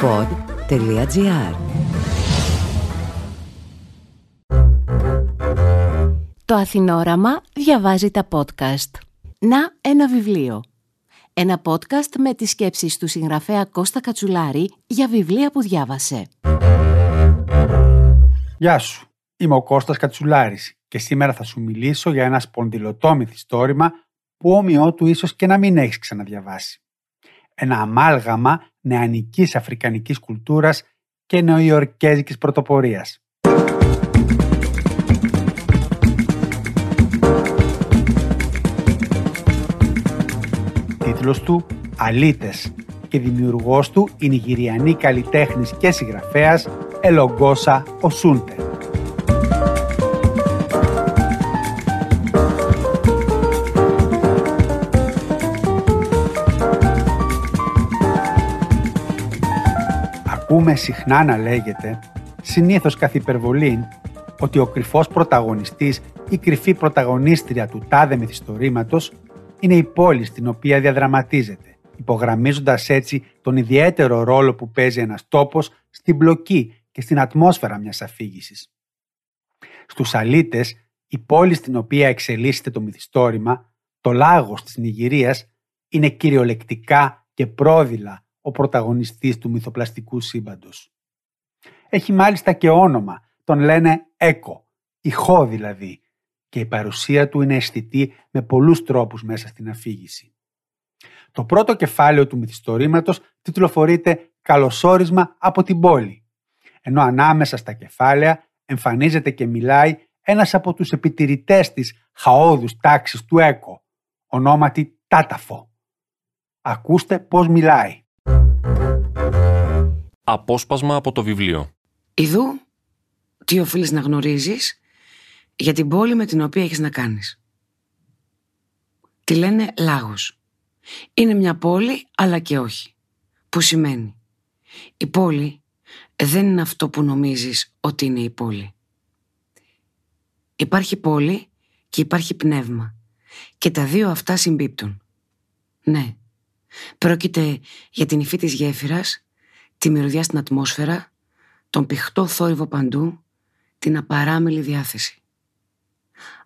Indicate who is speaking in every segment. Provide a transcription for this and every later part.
Speaker 1: pod.gr Το Αθηνόραμα διαβάζει τα podcast. Να ένα βιβλίο. Ένα podcast με τις σκέψεις του συγγραφέα Κώστα Κατσουλάρη για βιβλία που διάβασε.
Speaker 2: Γεια σου, είμαι ο Κώστας Κατσουλάρης και σήμερα θα σου μιλήσω για ένα σπονδυλωτό μυθιστόρημα που όμοιό του ίσως και να μην έχεις ξαναδιαβάσει. Ένα αμάλγαμα νεανικής αφρικανικής κουλτούρας και νεοϊορκέζικης πρωτοπορίας. Τίτλος του «Αλίτες» και δημιουργός του η Νιγηριανή καλλιτέχνης και συγγραφέας Ελογκόσα Οσούντε. Ακούμε συχνά να λέγεται, συνήθως καθ' υπερβολήν, ότι ο κρυφός πρωταγωνιστής ή κρυφή πρωταγωνίστρια του τάδε μυθιστορήματος είναι η πόλη στην οποία διαδραματίζεται, υπογραμμίζοντας έτσι τον ιδιαίτερο ρόλο που παίζει ένας τόπος στην μπλοκή και στην ατμόσφαιρα μιας αφήγησης. Στους αλίτες, η πόλη στην οποία εξελίσσεται το μυθιστόρημα, το λάγος της Νιγηρίας, είναι κυριολεκτικά και πρόδειλα ο πρωταγωνιστής του μυθοπλαστικού σύμπαντος. Έχει μάλιστα και όνομα, τον λένε Έκο, ηχό δηλαδή, και η παρουσία του είναι αισθητή με πολλούς τρόπους μέσα στην αφήγηση. Το πρώτο κεφάλαιο του μυθιστορήματος τιτλοφορείται «Καλωσόρισμα από την πόλη», ενώ ανάμεσα στα κεφάλαια εμφανίζεται και μιλάει ένας από τους επιτηρητές της χαόδους τάξης του ΕΚΟ, ονόματι Τάταφο. Ακούστε πώς μιλάει.
Speaker 3: Απόσπασμα από το βιβλίο.
Speaker 4: Ιδού, τι οφείλεις να γνωρίζεις για την πόλη με την οποία έχεις να κάνεις. Τη λένε Λάγος. Είναι μια πόλη, αλλά και όχι. Που σημαίνει, η πόλη δεν είναι αυτό που νομίζεις ότι είναι η πόλη. Υπάρχει πόλη και υπάρχει πνεύμα. Και τα δύο αυτά συμπίπτουν. Ναι, πρόκειται για την υφή της γέφυρας, τη μυρωδιά στην ατμόσφαιρα, τον πηχτό θόρυβο παντού, την απαράμιλη διάθεση.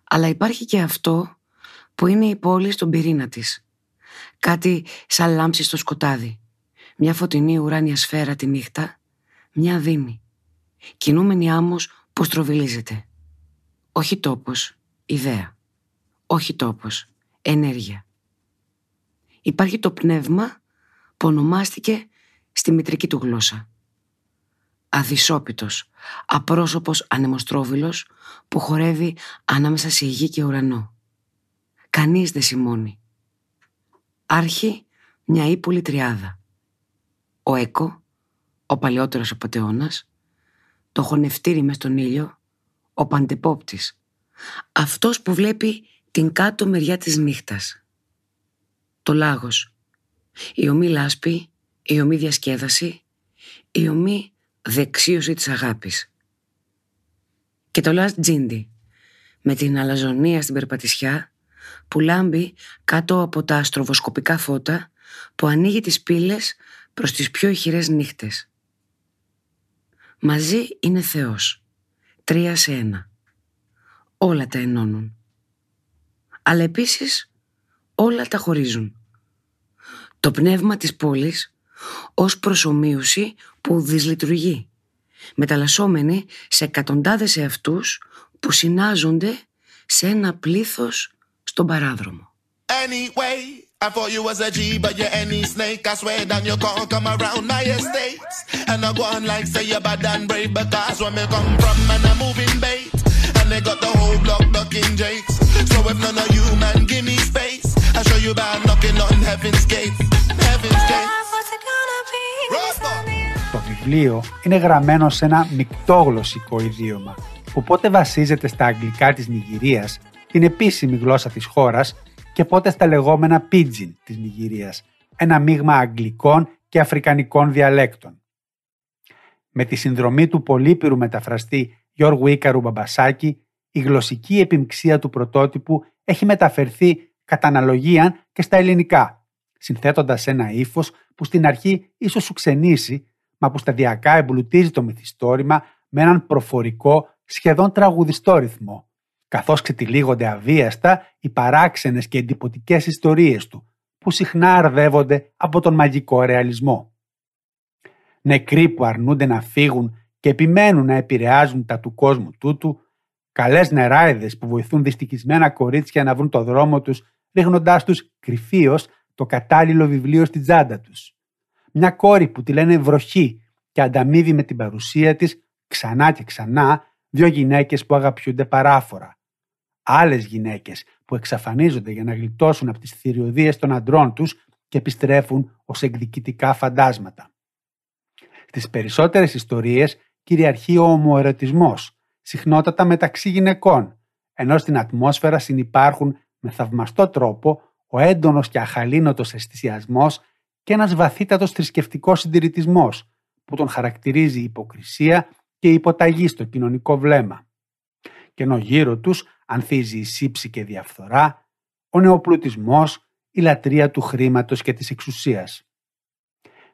Speaker 4: Αλλά υπάρχει και αυτό που είναι η πόλη στον πυρήνα της. Κάτι σαν λάμψη στο σκοτάδι. Μια φωτεινή ουράνια σφαίρα τη νύχτα, μια δήμη. Κινούμενη άμμος που στροβιλίζεται. Όχι τόπος, ιδέα. Όχι τόπος, ενέργεια. Υπάρχει το πνεύμα που ονομάστηκε στη μητρική του γλώσσα. Αδυσόπιτος, απρόσωπος ανεμοστρόβιλος που χορεύει ανάμεσα σε γη και ουρανό. Κανείς δεν σημώνει. Άρχει μια ύπουλη τριάδα. Ο Έκο, ο παλαιότερος απατεώνας, το χωνευτήρι μες στον ήλιο, ο παντεπόπτης, αυτός που βλέπει την κάτω μεριά της νύχτας. Το λάγος, η ομή λάσπη, η ομή διασκέδαση, η ομή δεξίωση της αγάπης. Και το Last Τζίντι, με την αλαζονία στην περπατησιά, που λάμπει κάτω από τα αστροβοσκοπικά φώτα που ανοίγει τις πύλες προς τις πιο ηχηρές νύχτες. Μαζί είναι Θεός, τρία σε ένα. Όλα τα ενώνουν. Αλλά επίσης όλα τα χωρίζουν. Το πνεύμα της πόλης ως προσωμείωση που δυσλειτουργεί, μεταλλασσόμενη σε εκατοντάδες εαυτούς που συνάζονται σε ένα πλήθος στον παράδρομο.
Speaker 5: Anyway, I thought you was a G, but you're any snake. I swear that you can't come around my estates. And I go on like say you're bad and brave, because when me come from and I'm moving bait. And they got the whole block ducking jakes. So if none of you man give me space, I show you by knocking on heaven's gate.
Speaker 2: Βιβλίο είναι γραμμένο σε ένα μικτόγλωσσικό ιδίωμα που πότε βασίζεται στα αγγλικά της Νιγηρίας, την επίσημη γλώσσα της χώρας και πότε στα λεγόμενα pidgin της Νιγηρίας, ένα μείγμα αγγλικών και αφρικανικών διαλέκτων. Με τη συνδρομή του πολύπυρου μεταφραστή Γιώργου Ίκαρου Μπαμπασάκη, η γλωσσική επιμξία του πρωτότυπου έχει μεταφερθεί κατά αναλογία και στα ελληνικά, συνθέτοντας ένα ύφος που στην αρχή ίσως σου ξενήσει, μα που σταδιακά εμπλουτίζει το μυθιστόρημα με έναν προφορικό, σχεδόν τραγουδιστό ρυθμό, καθώς ξετυλίγονται αβίαστα οι παράξενες και εντυπωτικές ιστορίες του, που συχνά αρδεύονται από τον μαγικό ρεαλισμό. Νεκροί που αρνούνται να φύγουν και επιμένουν να επηρεάζουν τα του κόσμου τούτου, καλές νεράιδες που βοηθούν δυστυχισμένα κορίτσια να βρουν το δρόμο τους, ρίχνοντάς τους κρυφίως το κατάλληλο βιβλίο στην τσάντα τους. Μια κόρη που τη λένε βροχή και ανταμείβει με την παρουσία της ξανά και ξανά δύο γυναίκες που αγαπιούνται παράφορα. Άλλες γυναίκες που εξαφανίζονται για να γλιτώσουν από τις θηριωδίες των αντρών τους και επιστρέφουν ως εκδικητικά φαντάσματα. Στις περισσότερες ιστορίες κυριαρχεί ο ομοερωτισμός, συχνότατα μεταξύ γυναικών, ενώ στην ατμόσφαιρα συνυπάρχουν με θαυμαστό τρόπο ο έντονος και αχαλήνοτος αισθησιασμός και ένας βαθύτατος θρησκευτικός συντηρητισμός που τον χαρακτηρίζει υποκρισία και υποταγή στο κοινωνικό βλέμμα. Και ενώ γύρω τους ανθίζει η σύψη και διαφθορά, ο νεοπλουτισμός, η λατρεία του χρήματος και της εξουσίας.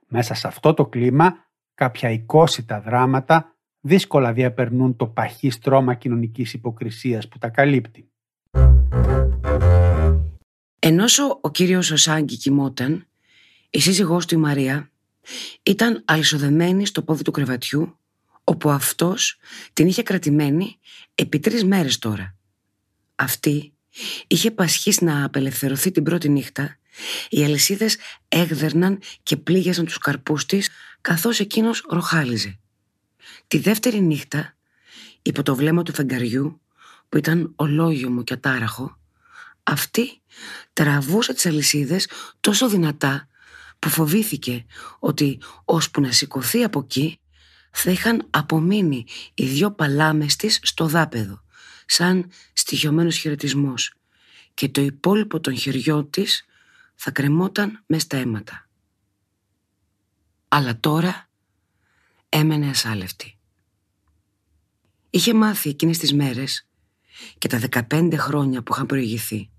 Speaker 2: Μέσα σε αυτό το κλίμα, κάποια εικόσιτα δράματα δύσκολα διαπερνούν το παχύ στρώμα κοινωνικής υποκρισίας που τα καλύπτει.
Speaker 4: Ενώσο ο κύριος Οσάγκη κοιμόταν, η σύζυγός του η Μαρία ήταν αλυσοδεμένη στο πόδι του κρεβατιού όπου αυτός την είχε κρατημένη επί τρεις μέρες τώρα. Αυτή είχε πασχίσει να απελευθερωθεί την πρώτη νύχτα οι αλυσίδες έγδερναν και πλήγιαζαν τους καρπούς της καθώς εκείνος ροχάλιζε. Τη δεύτερη νύχτα, υπό το βλέμμα του φεγγαριού που ήταν ολόγιομο και ατάραχο, αυτή τραβούσε τις αλυσίδες τόσο δυνατά που φοβήθηκε ότι ώσπου να σηκωθεί από εκεί θα είχαν απομείνει οι δυο παλάμες της στο δάπεδο, σαν στοιχειωμένος χαιρετισμός και το υπόλοιπο των χεριών της θα κρεμόταν μες στα αίματα. Αλλά τώρα έμενε ασάλευτη. Είχε μάθει εκείνες τις μέρες και τα 15 χρόνια που είχαν προηγηθεί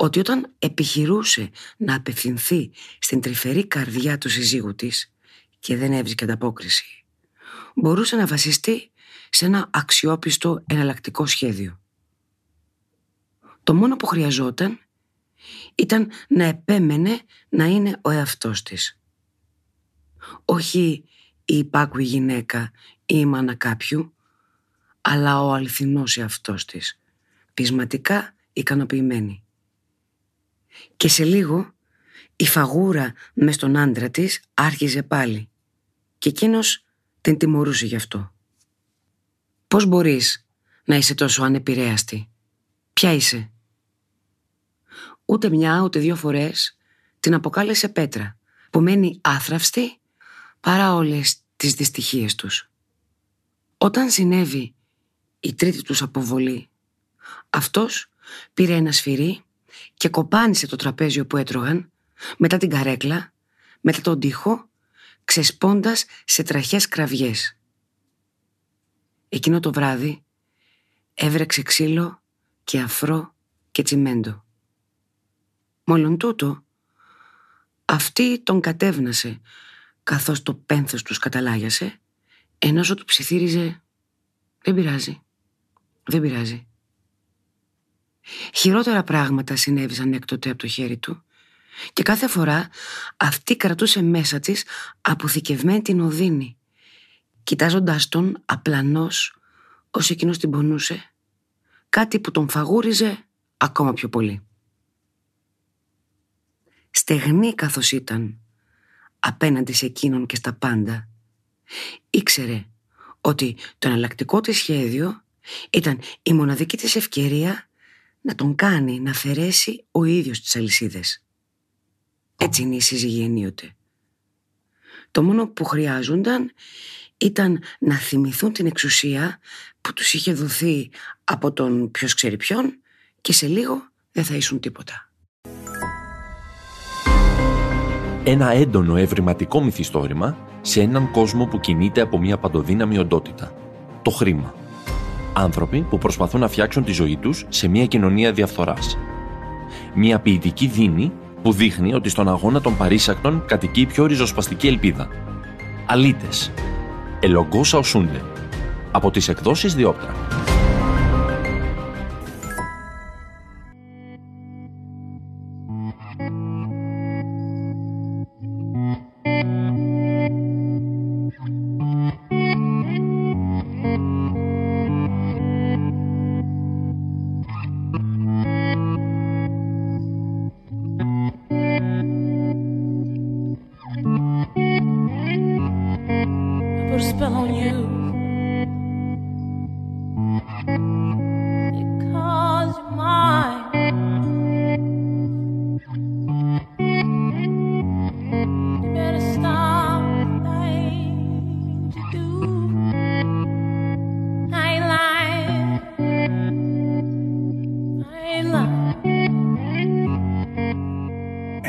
Speaker 4: ότι όταν επιχειρούσε να απευθυνθεί στην τρυφερή καρδιά του συζύγου της και δεν έβρισκε ανταπόκριση, μπορούσε να βασιστεί σε ένα αξιόπιστο εναλλακτικό σχέδιο. Το μόνο που χρειαζόταν ήταν να επέμενε να είναι ο εαυτός της. Όχι η υπάκουη γυναίκα ή η μάνα κάποιου, αλλά ο αληθινός εαυτός της, πεισματικά ικανοποιημένη. Και σε λίγο η φαγούρα με στον άντρα της άρχιζε πάλι και εκείνος την τιμωρούσε γι' αυτό. Πώς μπορείς να είσαι τόσο ανεπηρέαστη; Ποια είσαι; Ούτε μια ούτε δύο φορές την αποκάλεσε Πέτρα που μένει άθραυστη παρά όλες τις δυστυχίες τους. Όταν συνέβη η τρίτη τους αποβολή αυτός πήρε ένα σφυρί και κοπάνισε το τραπέζιο που έτρωγαν μετά την καρέκλα, μετά τον τοίχο, ξεσπώντας σε τραχές κραυγές. Εκείνο το βράδυ έβρεξε ξύλο και αφρό και τσιμέντο. Μόλον τούτο, αυτή τον κατέβνασε καθώς το πένθος τους καταλάγιασε, ενώ του ψιθύριζε «Δεν πειράζει, δεν πειράζει». Χειρότερα πράγματα συνέβησαν έκτοτε από το χέρι του και κάθε φορά αυτή κρατούσε μέσα της αποθηκευμένη την οδύνη κοιτάζοντάς τον απλανός ως εκείνος την πονούσε κάτι που τον φαγούριζε ακόμα πιο πολύ. Στεγνή καθώς ήταν απέναντι σε εκείνον και στα πάντα ήξερε ότι το εναλλακτικό της σχέδιο ήταν η μοναδική της ευκαιρία να τον κάνει να αφαιρέσει ο ίδιος τις αλυσίδες. Έτσι είναι η σύζυγη ενίοτε. Το μόνο που χρειάζονταν ήταν να θυμηθούν την εξουσία που τους είχε δοθεί από τον ποιος ξέρει ποιον και σε λίγο δεν θα ήσουν τίποτα.
Speaker 3: Ένα έντονο ευρηματικό μυθιστόρημα σε έναν κόσμο που κινείται από μια παντοδύναμη οντότητα. Το χρήμα άνθρωποι που προσπαθούν να φτιάξουν τη ζωή τους σε μια κοινωνία διαφθοράς. Μια ποιητική δίνη που δείχνει ότι στον αγώνα των παρήσακτων κατοικεί η πιο ριζοσπαστική ελπίδα. Αλίτες. Ελογκόσα οσούνται. Από τις εκδόσεις Διόπτρα.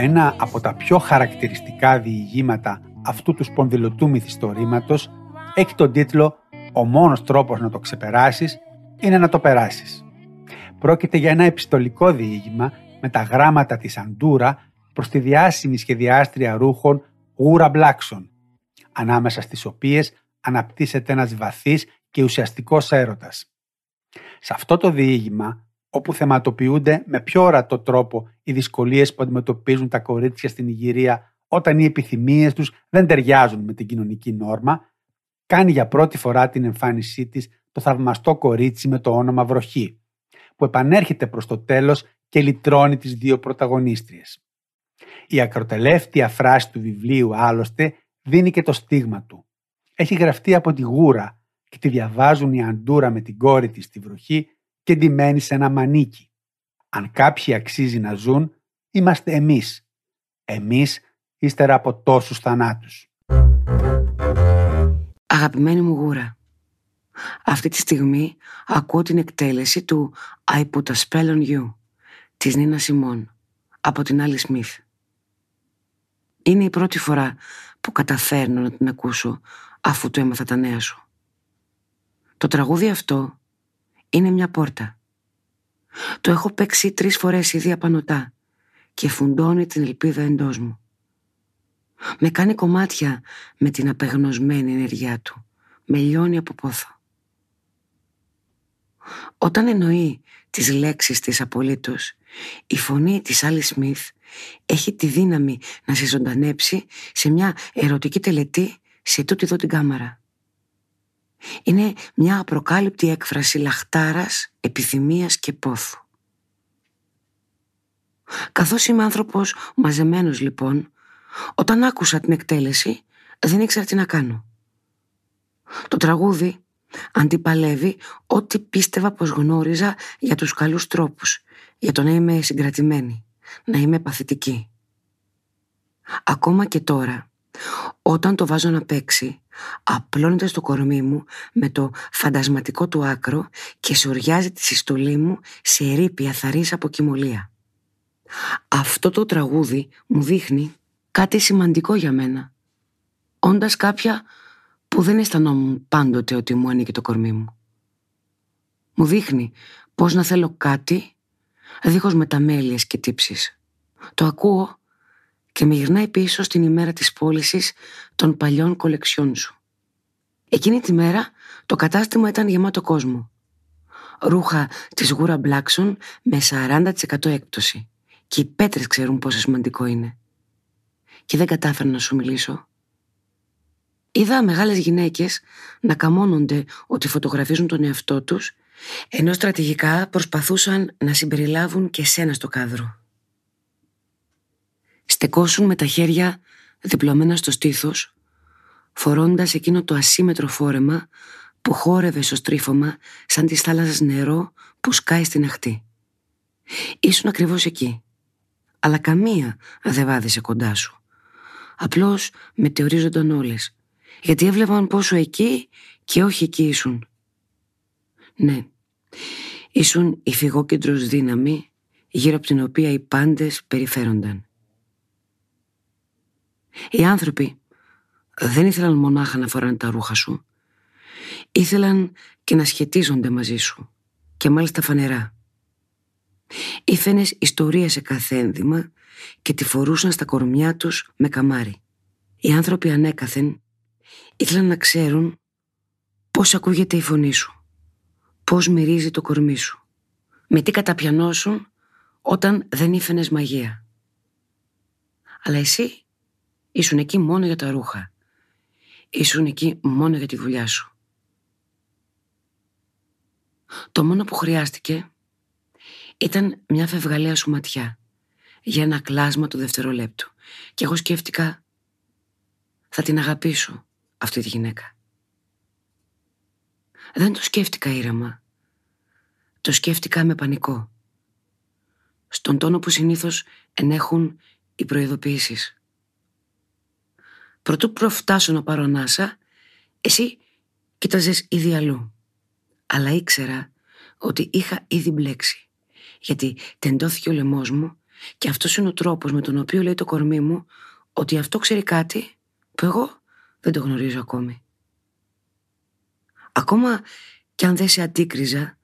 Speaker 2: Ένα από τα πιο χαρακτηριστικά διηγήματα αυτού του σπονδυλωτού μυθιστορήματος έχει τον τίτλο «Ο μόνος τρόπος να το ξεπεράσεις είναι να το περάσεις». Πρόκειται για ένα επιστολικό διήγημα με τα γράμματα της Αντούρα προς τη διάσημη σχεδιάστρια ρούχων Γούρα Μπλάξον, ανάμεσα στις οποίες αναπτύσσεται ένας βαθύς και ουσιαστικός έρωτας. Σε αυτό το διήγημα, όπου θεματοποιούνται με πιο ορατό τρόπο οι δυσκολίες που αντιμετωπίζουν τα κορίτσια στην Ιγυρία όταν οι επιθυμίες τους δεν ταιριάζουν με την κοινωνική νόρμα, κάνει για πρώτη φορά την εμφάνισή της το θαυμαστό κορίτσι με το όνομα Βροχή, που επανέρχεται προς το τέλος και λυτρώνει τις δύο πρωταγωνίστριες. Η ακροτελεύτια φράση του βιβλίου άλλωστε δίνει και το στίγμα του. Έχει γραφτεί από τη γούρα και τη διαβάζουν η Αντούρα με την κόρη της στη βροχή και ντυμένη σε ένα μανίκι. Αν κάποιοι αξίζει να ζουν, είμαστε εμείς. Εμείς ύστερα από τόσους θανάτους.
Speaker 4: Αγαπημένη μου γούρα, αυτή τη στιγμή ακούω την εκτέλεση του I Put a Spell on You της Νίνα Σιμών από την Άλλη Σμιθ. Είναι η πρώτη φορά που καταφέρνω να την ακούσω αφού του έμαθα τα νέα σου. Το τραγούδι αυτό είναι μια πόρτα. Το έχω παίξει τρεις φορές ήδη απανωτά και φουντώνει την ελπίδα εντός μου. Με κάνει κομμάτια με την απεγνωσμένη ενέργειά του. Με λιώνει από πόθο. Όταν εννοεί τις λέξεις της απολύτως, η φωνή της Άλλη Σμιθ έχει τη δύναμη να σε ζωντανέψει σε μια ερωτική τελετή σε τούτη εδώ την κάμαρα. Είναι μια απροκάλυπτη έκφραση λαχτάρας, επιθυμίας και πόθου. Καθώς είμαι άνθρωπος μαζεμένος λοιπόν, όταν άκουσα την εκτέλεση, δεν ήξερα τι να κάνω. Το τραγούδι αντιπαλεύει ό,τι πίστευα πως γνώριζα για τους καλούς τρόπους, για το να είμαι συγκρατημένη, να είμαι παθητική. Ακόμα και τώρα, όταν το βάζω να παίξει, απλώνεται στο κορμί μου με το φαντασματικό του άκρο και σοριάζει τη συστολή μου σε ρήπια θαρής αποκυμολία. Αυτό το τραγούδι μου δείχνει κάτι σημαντικό για μένα. Όντας κάποια που δεν αισθανόμουν πάντοτε ότι μου ανήκει το κορμί μου. Μου δείχνει πώς να θέλω κάτι δίχως μεταμέλειες και τύψεις. Το ακούω και με γυρνάει πίσω στην ημέρα της πώλησης των παλιών κολεξιών σου. Εκείνη τη μέρα το κατάστημα ήταν γεμάτο κόσμο. Ρούχα της Γούρα Μπλάξον με 40% έκπτωση και οι πέτρες ξέρουν πόσο σημαντικό είναι και δεν κατάφερα να σου μιλήσω. Είδα μεγάλες γυναίκες να καμώνονται ότι φωτογραφίζουν τον εαυτό τους, ενώ στρατηγικά προσπαθούσαν να συμπεριλάβουν και σένα στο κάδρο. Στεκόσουν με τα χέρια διπλωμένα στο στήθος, φορώντας εκείνο το ασύμετρο φόρεμα που χόρευε στο στρίφωμα σαν της θάλασσας νερό που σκάει στην αχτή. Ήσουν ακριβώς εκεί, αλλά καμία δεν βάδισε κοντά σου. Απλώς μετεωρίζονταν όλες. Γιατί έβλεπαν πόσο εκεί και όχι εκεί ήσουν. Ναι, ήσουν η φυγόκεντρος δύναμη γύρω από την οποία οι πάντες περιφέρονταν. Οι άνθρωποι δεν ήθελαν μονάχα να φοράνε τα ρούχα σου. Ήθελαν και να σχετίζονται μαζί σου και μάλιστα φανερά. Ήφαινες ιστορία σε κάθε ένδυμα και τη φορούσαν στα κορμιά τους με καμάρι. Οι άνθρωποι ανέκαθεν Ήθελαν να ξέρουν πώς ακούγεται η φωνή σου, πώς μυρίζει το κορμί σου, με τι καταπιανώσουν όταν δεν ήφαινες μαγεία. Αλλά εσύ ήσουν εκεί μόνο για τα ρούχα. Ήσουν εκεί μόνο για τη δουλειά σου. Το μόνο που χρειάστηκε ήταν μια φευγαλαία σου ματιά για ένα κλάσμα του δευτερολέπτου. Και εγώ σκέφτηκα θα την αγαπήσω αυτή τη γυναίκα. Δεν το σκέφτηκα ήρεμα. Το σκέφτηκα με πανικό. Στον τόνο που συνήθως ενέχουν οι προειδοποιήσεις. Προτού προφτάσω να πάρω ανάσα, εσύ κοίταζες ήδη αλλού. Αλλά ήξερα ότι είχα ήδη μπλέξει. Γιατί τεντώθηκε ο λαιμός μου και αυτός είναι ο τρόπος με τον οποίο λέει το κορμί μου ότι αυτό ξέρει κάτι που εγώ δεν το γνωρίζω ακόμη. Ακόμα κι αν δεν σε αντίκριζα,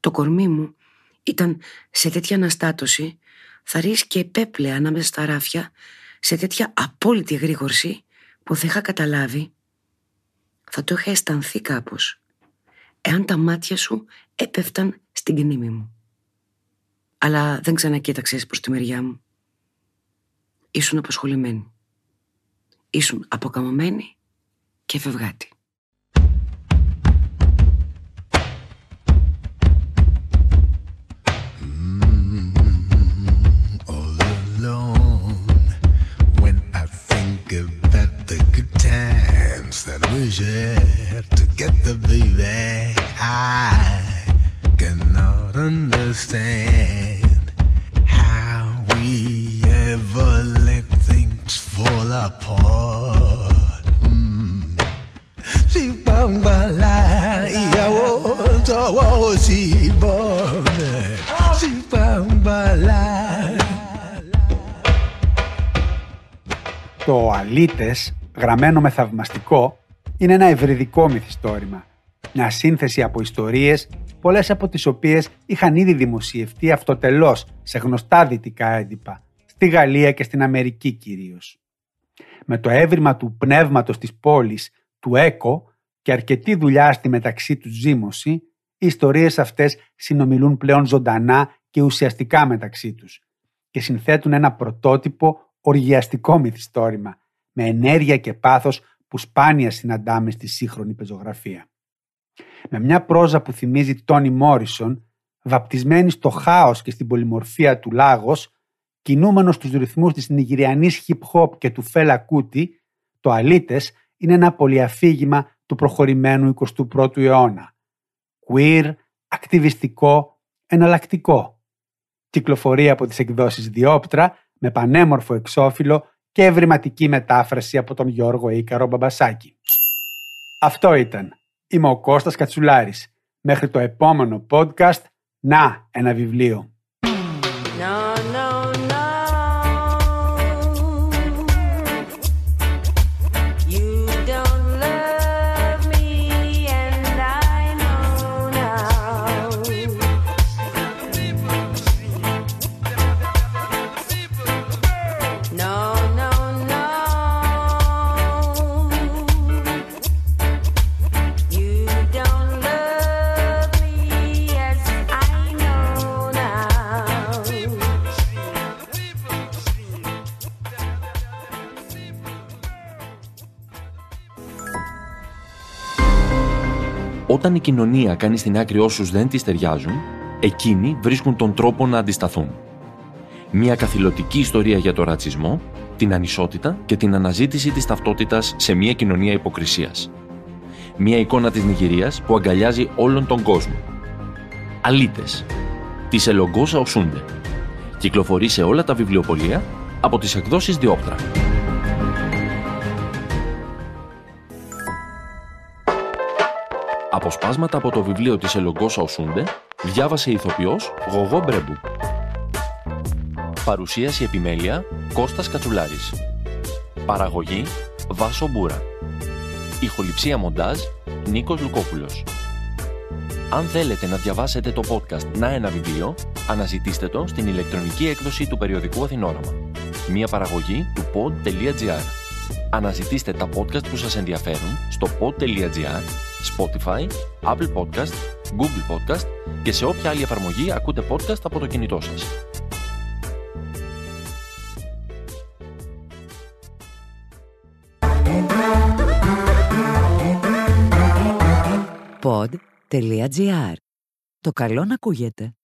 Speaker 4: το κορμί μου ήταν σε τέτοια αναστάτωση, θα και επέπλεα ανάμεσα στα ράφια, σε τέτοια απόλυτη εγρήγορση, που θα είχα καταλάβει, θα το είχα αισθανθεί κάπως, εάν τα μάτια σου έπεφταν στην κνήμη μου. Αλλά δεν ξανακοίταξες προς τη μεριά μου. Ήσουν απασχολημένη. Ήσουν αποκαμωμένη και φευγάτη.
Speaker 2: Το «Αλίτες», γραμμένο με θαυμαστικό, είναι ένα ευρυδικό μυθιστόρημα. Μια σύνθεση από ιστορίες, πολλές από τις οποίες είχαν ήδη δημοσιευτεί αυτοτελώς σε γνωστά δυτικά έντυπα, στη Γαλλία και στην Αμερική κυρίως. Με το έβριμα του πνεύματος της πόλης, του ΕΚΟ και αρκετή δουλειά στη μεταξύ του ζήμωση, οι ιστορίες αυτές συνομιλούν πλέον ζωντανά και ουσιαστικά μεταξύ τους και συνθέτουν ένα πρωτότυπο οργιαστικό μυθιστόρημα με ενέργεια και πάθος που σπάνια συναντάμε στη σύγχρονη πεζογραφία. Με μια πρόζα που θυμίζει Τόνι Μόρισον, βαπτισμένη στο χάος και στην πολυμορφία του Λάγος, κινούμενος στους ρυθμούς της νιγηριανής hip-hop και του Φέλα Κούτι, το Αλίτες είναι ένα πολυαφήγημα του προχωρημένου 21ου αιώνα. Queer, ακτιβιστικό, εναλλακτικό. Κυκλοφορεί από τις εκδόσεις Διόπτρα με πανέμορφο εξώφυλλο και ευρηματική μετάφραση από τον Γιώργο Ίκαρο Μπαμπασάκη. Αυτό ήταν. Είμαι ο Κώστας Κατσουλάρης. Μέχρι το επόμενο podcast, να ένα βιβλίο.
Speaker 3: Όταν η κοινωνία κάνει στην άκρη όσους δεν της ταιριάζουν, εκείνοι βρίσκουν τον τρόπο να αντισταθούν. Μια καθηλωτική ιστορία για το ρατσισμό, την ανισότητα και την αναζήτηση της ταυτότητας σε μια κοινωνία υποκρισίας. Μια εικόνα της Νιγηρίας που αγκαλιάζει όλον τον κόσμο. Αλίτες. Της Ελογκόσα Οσούντε. Κυκλοφορεί σε όλα τα βιβλιοπωλεία από τις εκδόσεις Διόπτρα. Αποσπάσματα από το βιβλίο της Ελογκόσα Οσούντε διάβασε η ηθοποιός Γογό Μπρέμπου. Παρουσίαση επιμέλεια Κώστας Κατσουλάρης. Παραγωγή Βάσο Μπούρα. Ηχοληψία μοντάζ Νίκος Λουκόπουλος. Αν θέλετε να διαβάσετε το podcast «Να ένα βιβλίο», αναζητήστε το στην ηλεκτρονική έκδοση του περιοδικού Αθηνόραμα. Μια παραγωγή του pod.gr. Αναζητήστε τα podcast που σας ενδιαφέρουν στο pod.gr, Spotify, Apple Podcast, Google Podcast και σε όποια άλλη εφαρμογή ακούτε podcast από το κινητό σας.
Speaker 6: Pod.gr. Το καλό να ακούγεται.